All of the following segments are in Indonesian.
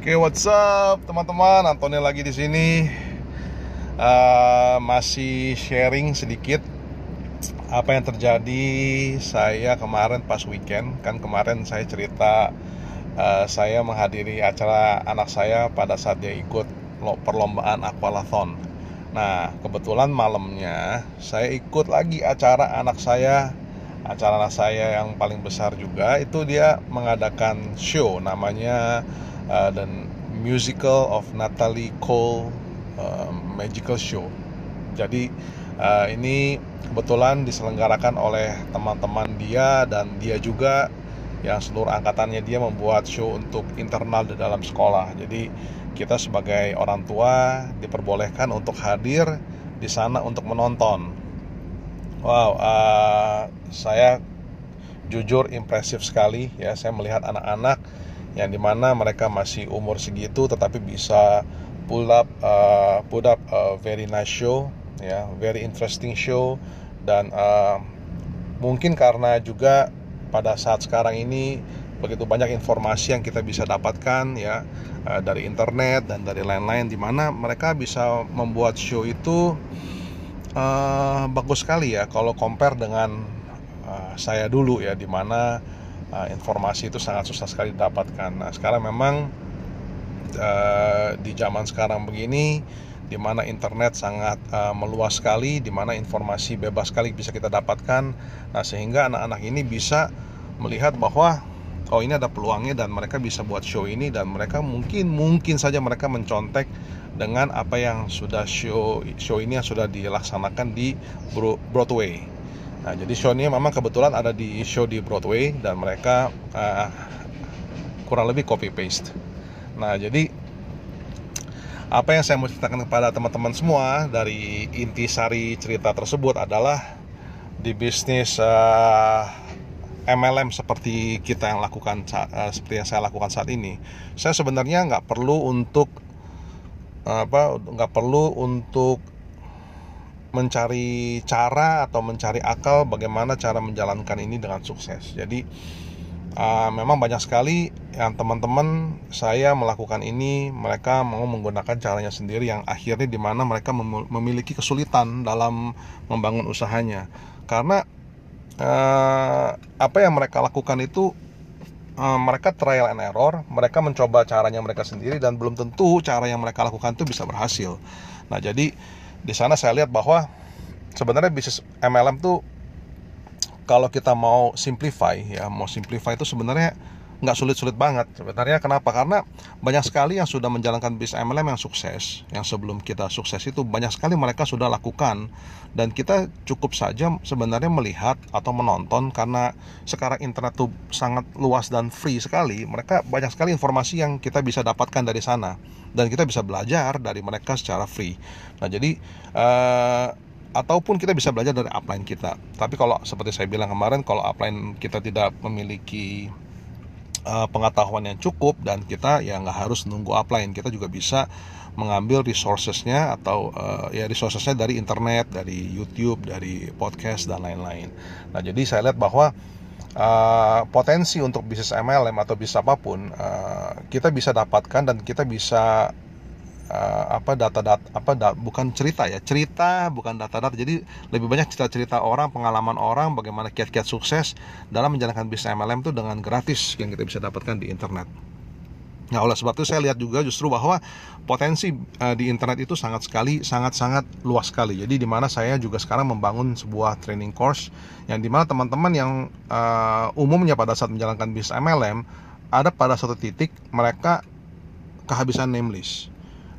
Oke, what's up teman-teman? Antoni lagi di sini. Uh, masih sharing sedikit apa yang terjadi saya kemarin pas weekend. Kan kemarin saya cerita uh, saya menghadiri acara anak saya pada saat dia ikut perlombaan aqualathon. Nah, kebetulan malamnya saya ikut lagi acara anak saya acara saya yang paling besar juga itu dia mengadakan show namanya uh, dan musical of Natalie Cole uh, Magical Show. Jadi uh, ini kebetulan diselenggarakan oleh teman-teman dia dan dia juga yang seluruh angkatannya dia membuat show untuk internal di dalam sekolah. Jadi kita sebagai orang tua diperbolehkan untuk hadir di sana untuk menonton Wow, uh, saya jujur impresif sekali ya. Saya melihat anak-anak yang di mana mereka masih umur segitu, tetapi bisa pull up, uh, put up a very nice show, ya, very interesting show, dan uh, mungkin karena juga pada saat sekarang ini begitu banyak informasi yang kita bisa dapatkan ya uh, dari internet dan dari lain-lain, di mana mereka bisa membuat show itu uh, bagus sekali ya kalau compare dengan uh, saya dulu ya di mana uh, informasi itu sangat susah sekali didapatkan. Nah sekarang memang uh, di zaman sekarang begini di mana internet sangat uh, meluas sekali, di mana informasi bebas sekali bisa kita dapatkan. Nah, sehingga anak-anak ini bisa melihat bahwa oh ini ada peluangnya dan mereka bisa buat show ini dan mereka mungkin mungkin saja mereka mencontek dengan apa yang sudah show show ini yang sudah dilaksanakan di Broadway. Nah, jadi show ini memang kebetulan ada di show di Broadway dan mereka uh, kurang lebih copy paste. Nah, jadi apa yang saya mau ceritakan kepada teman-teman semua dari inti sari cerita tersebut adalah di bisnis uh, MLM seperti kita yang lakukan uh, seperti yang saya lakukan saat ini, saya sebenarnya nggak perlu untuk apa nggak perlu untuk mencari cara atau mencari akal bagaimana cara menjalankan ini dengan sukses. Jadi uh, memang banyak sekali yang teman-teman saya melakukan ini mereka mau menggunakan caranya sendiri yang akhirnya di mana mereka memiliki kesulitan dalam membangun usahanya karena uh, apa yang mereka lakukan itu uh, mereka trial and error, mereka mencoba caranya mereka sendiri dan belum tentu cara yang mereka lakukan itu bisa berhasil. Nah, jadi di sana saya lihat bahwa sebenarnya bisnis MLM tuh kalau kita mau simplify ya, mau simplify itu sebenarnya nggak sulit-sulit banget. Sebenarnya kenapa? Karena banyak sekali yang sudah menjalankan bisnis MLM yang sukses yang sebelum kita sukses itu banyak sekali mereka sudah lakukan. Dan kita cukup saja sebenarnya melihat atau menonton karena sekarang internet tuh sangat luas dan free sekali mereka banyak sekali informasi yang kita bisa dapatkan dari sana. Dan kita bisa belajar dari mereka secara free. Nah jadi uh, ataupun kita bisa belajar dari upline kita. Tapi kalau seperti saya bilang kemarin kalau upline kita tidak memiliki uh, pengetahuan yang cukup dan kita ya nggak harus nunggu upline. Kita juga bisa mengambil resourcesnya atau uh, ya resourcesnya dari internet dari YouTube dari podcast dan lain-lain. Nah jadi saya lihat bahwa uh, potensi untuk bisnis MLM atau bisnis apa pun uh, kita bisa dapatkan dan kita bisa uh, apa data-data apa da, bukan cerita ya cerita bukan data-data jadi lebih banyak cerita-cerita orang pengalaman orang bagaimana kiat-kiat sukses dalam menjalankan bisnis MLM itu dengan gratis yang kita bisa dapatkan di internet. Nah, oleh sebab itu saya lihat juga justru bahwa potensi uh, di internet itu sangat sekali, sangat-sangat luas sekali. Jadi di mana saya juga sekarang membangun sebuah training course yang di mana teman-teman yang uh, umumnya pada saat menjalankan bisnis MLM ada pada satu titik mereka kehabisan name list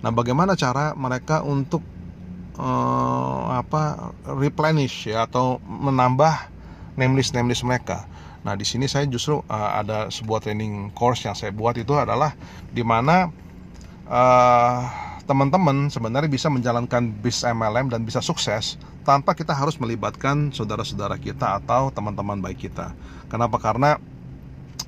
Nah, bagaimana cara mereka untuk uh, apa replenish ya atau menambah name list name list mereka? Nah, di sini saya justru uh, ada sebuah training course yang saya buat itu adalah di mana uh, teman-teman sebenarnya bisa menjalankan bis MLM dan bisa sukses tanpa kita harus melibatkan saudara-saudara kita atau teman-teman baik kita. Kenapa? Karena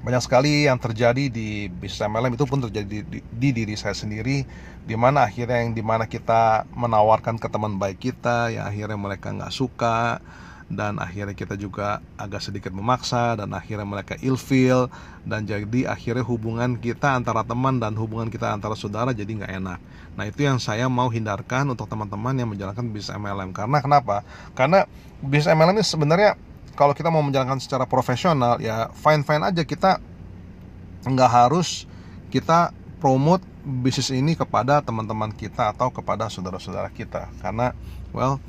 banyak sekali yang terjadi di bisnis MLM itu pun terjadi di, di diri saya sendiri di mana akhirnya yang di mana kita menawarkan ke teman baik kita yang akhirnya mereka nggak suka dan akhirnya kita juga agak sedikit memaksa dan akhirnya mereka ilfeel dan jadi akhirnya hubungan kita antara teman dan hubungan kita antara saudara jadi nggak enak. Nah itu yang saya mau hindarkan untuk teman-teman yang menjalankan bisnis MLM karena kenapa? Karena bisnis MLM ini sebenarnya kalau kita mau menjalankan secara profesional ya fine fine aja. Kita nggak harus kita promote bisnis ini kepada teman-teman kita atau kepada saudara-saudara kita. Karena well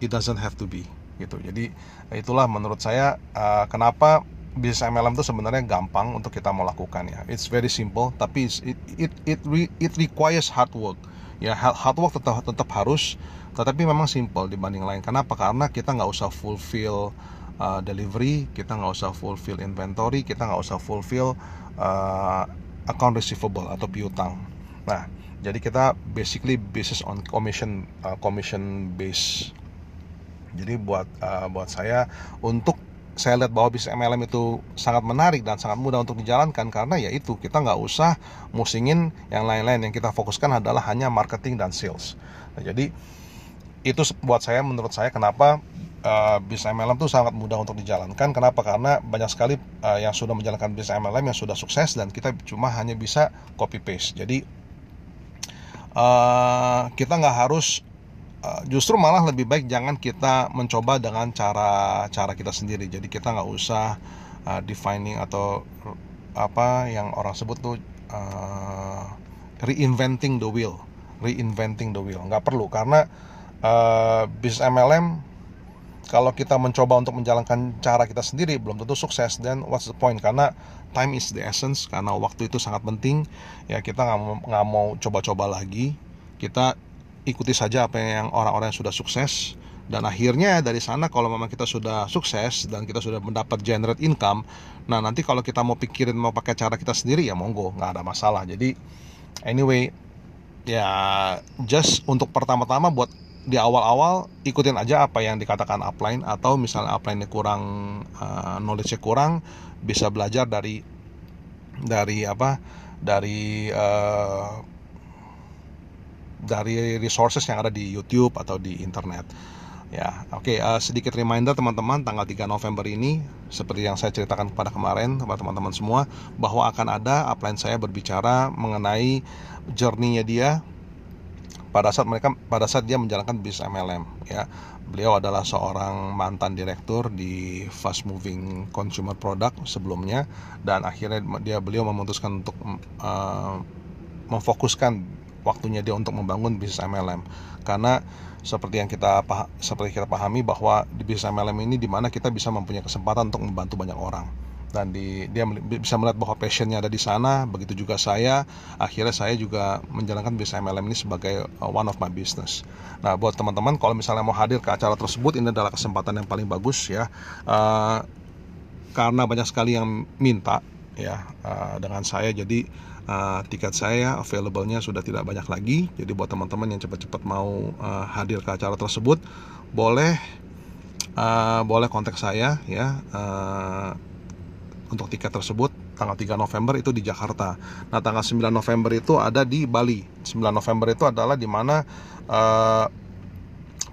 it doesn't have to be gitu. Jadi itulah menurut saya uh, kenapa bisnis MLM itu sebenarnya gampang untuk kita mau lakukan ya. It's very simple tapi it it it, re, it requires hard work. Ya hard work tetap tetap harus tetapi memang simple dibanding lain. Kenapa? Karena kita nggak usah fulfill uh, delivery kita nggak usah fulfill inventory kita nggak usah fulfill uh, account receivable atau piutang. Nah jadi kita basically basis on commission uh, commission base. Jadi buat uh, buat saya untuk saya lihat bahwa bisnis MLM itu sangat menarik dan sangat mudah untuk dijalankan karena ya itu kita nggak usah musingin yang lain-lain. Yang kita fokuskan adalah hanya marketing dan sales. Nah, jadi itu buat saya menurut saya kenapa uh, bisnis MLM itu sangat mudah untuk dijalankan. Kenapa? Karena banyak sekali uh, yang sudah menjalankan bisnis MLM yang sudah sukses dan kita cuma hanya bisa copy paste. Jadi uh, kita nggak harus Eh, justru malah lebih baik jangan kita mencoba dengan cara cara kita sendiri jadi kita nggak usah uh, defining atau apa yang orang sebut tuh uh, reinventing the wheel reinventing the wheel nggak perlu karena uh, bisnis MLM kalau kita mencoba untuk menjalankan cara kita sendiri belum tentu sukses. Dan what's the point? Karena time is the essence. Karena waktu itu sangat penting. Ya kita nggak mau coba-coba lagi. Kita ikuti saja apa yang orang-orang yang sudah sukses. Dan akhirnya dari sana kalau memang kita sudah sukses dan kita sudah mendapat generate income nah nanti kalau kita mau pikirin mau pakai cara kita sendiri ya monggo nggak ada masalah. Jadi anyway ya just untuk pertama-tama buat di awal-awal ikutin aja apa yang dikatakan upline atau misalnya upline kurang uh, knowledge-nya kurang bisa belajar dari dari apa dari uh, dari resources yang ada di YouTube atau di internet. Ya, oke. Okay, uh, eh, sedikit reminder teman-teman, tanggal 3 November ini, seperti yang saya ceritakan kepada kemarin, kepada teman-teman semua, bahwa akan ada upline saya berbicara mengenai journey-nya dia pada saat mereka pada saat dia menjalankan bisnis MLM. Ya, beliau adalah seorang mantan direktur di fast moving consumer product sebelumnya, dan akhirnya dia beliau memutuskan untuk uh, memfokuskan waktunya dia untuk membangun bisnis MLM karena seperti yang kita seperti kita pahami bahwa di bisnis MLM ini di mana kita bisa mempunyai kesempatan untuk membantu banyak orang dan di, dia bisa melihat bahwa passionnya ada di sana. Begitu juga saya akhirnya saya juga menjalankan bisnis MLM ini sebagai uh, one of my business. Nah buat teman-teman kalau misalnya mau hadir ke acara tersebut ini adalah kesempatan yang paling bagus ya. Uh, karena banyak sekali yang minta ya. Uh, dengan saya jadi uh, tiket saya available-nya sudah tidak banyak lagi. Jadi buat teman-teman yang cepat-cepat mau uh, hadir ke acara tersebut, boleh uh, boleh kontak saya ya. Uh, untuk tiket tersebut tanggal 3 November itu di Jakarta. Nah, tanggal 9 November itu ada di Bali. 9 November itu adalah di mana uh,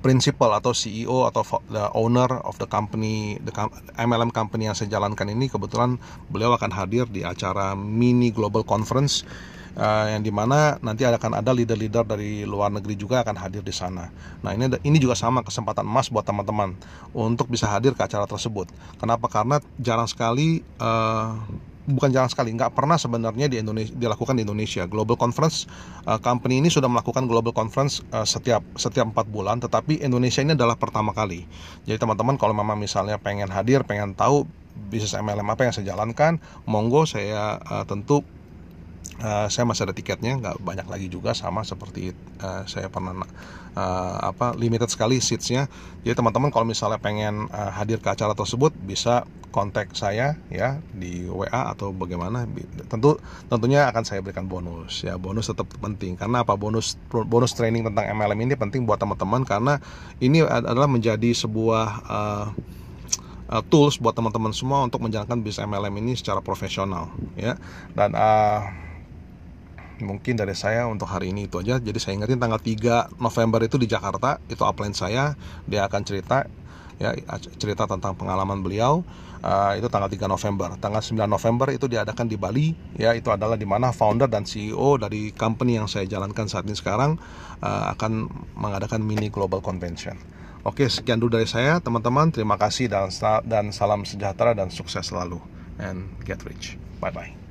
principal atau CEO atau the owner of the company the MLM company yang saya jalankan ini kebetulan beliau akan hadir di acara mini global conference uh, yang di mana nanti akan ada leader-leader dari luar negeri juga akan hadir di sana. Nah ini ini juga sama kesempatan emas buat teman-teman untuk bisa hadir ke acara tersebut. Kenapa? Karena jarang sekali uh, bukan jarang sekali nggak pernah sebenarnya di Indonesia dilakukan di Indonesia. Global conference uh, company ini sudah melakukan global conference uh, setiap setiap empat bulan tetapi Indonesia ini adalah pertama kali. Jadi teman-teman kalau memang misalnya pengen hadir pengen tahu bisnis MLM apa yang saya jalankan monggo saya uh, tentu Uh, saya masih ada tiketnya nggak banyak lagi juga sama seperti uh, saya pernah uh, apa limited sekali seatsnya. Jadi teman-teman kalau misalnya pengen uh, hadir ke acara tersebut bisa kontak saya ya di WA atau bagaimana. Tentu tentunya akan saya berikan bonus ya. Bonus tetap penting. Karena apa? Bonus bonus training tentang MLM ini penting buat teman-teman karena ini adalah menjadi sebuah uh, tools buat teman-teman semua untuk menjalankan bisnis MLM ini secara profesional ya. Dan uh, mungkin dari saya untuk hari ini itu aja jadi saya ingetin tanggal 3 November itu di Jakarta itu upline saya dia akan cerita ya cerita tentang pengalaman beliau uh, itu tanggal 3 November. Tanggal 9 November itu diadakan di Bali ya itu adalah di mana founder dan CEO dari company yang saya jalankan saat ini sekarang uh, akan mengadakan mini global convention. Oke, sekian dulu dari saya teman-teman. Terima kasih dan dan salam sejahtera dan sukses selalu and get rich. Bye bye.